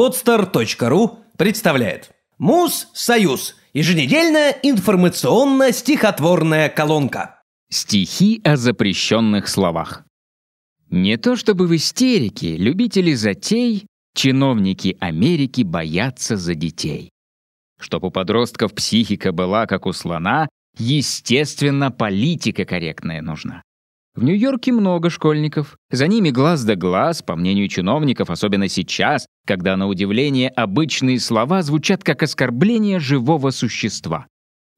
Podster.ru представляет Муз-Союз. Еженедельная информационно-стихотворная колонка. Стихи о запрещенных словах. Не то чтобы в истерике любители затей, чиновники Америки боятся за детей. Чтоб у подростков психика была как у слона, естественно, политика корректная нужна. В Нью-Йорке много школьников. За ними глаз да глаз, по мнению чиновников, особенно сейчас, когда, на удивление, обычные слова звучат как оскорбление живого существа.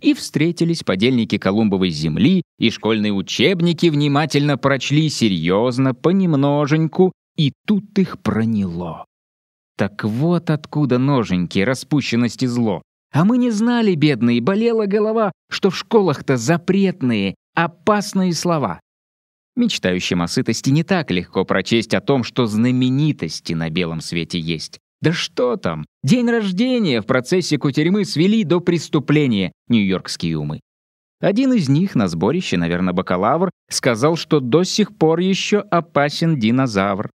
И встретились подельники Колумбовой земли, и школьные учебники внимательно прочли серьезно, понемноженьку, и тут их проняло. Так вот откуда ноженьки, распущенность и зло. А мы не знали, бедные, болела голова, что в школах-то запретные, опасные слова. Мечтающим о сытости не так легко прочесть о том, что знаменитости на белом свете есть. Да что там, день рождения в процессе кутерьмы свели до преступления нью-йоркские умы. Один из них на сборище, наверное, бакалавр, сказал, что до сих пор еще опасен динозавр.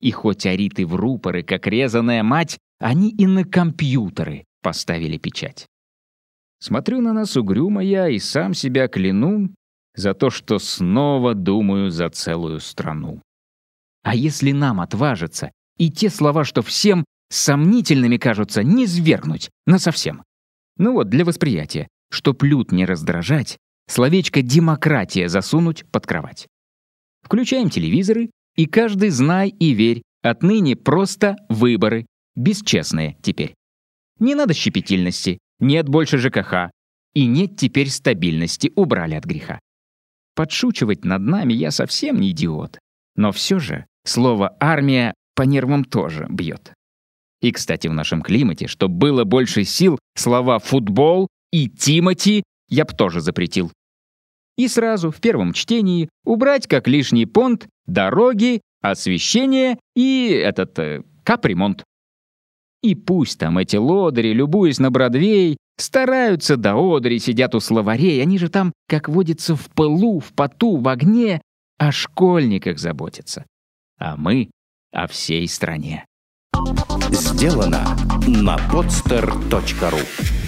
И хоть ориты в рупоры, как резаная мать, они и на компьютеры поставили печать. Смотрю на нас угрюмо я и сам себя кляну, за то, что снова думаю за целую страну. А если нам отважиться и те слова, что всем сомнительными кажутся, не свергнуть насовсем? Ну вот, для восприятия, чтоб люд не раздражать, словечко «демократия» засунуть под кровать. Включаем телевизоры, и каждый знай и верь, отныне просто выборы, бесчестные теперь. Не надо щепетильности, нет больше ЖКХ, и нет теперь стабильности, убрали от греха. Подшучивать над нами я совсем не идиот. Но все же слово «армия» по нервам тоже бьет. И, кстати, в нашем климате, чтобы было больше сил, слова «футбол» и «Тимати» я б тоже запретил. И сразу в первом чтении убрать как лишний понт дороги, освещение и этот э, капремонт. И пусть там эти лодыри, любуясь на Бродвей, Стараются до одри, сидят у словарей, они же там, как водится, в пылу, в поту, в огне, о школьниках заботятся. А мы о всей стране. Сделано на podster.ru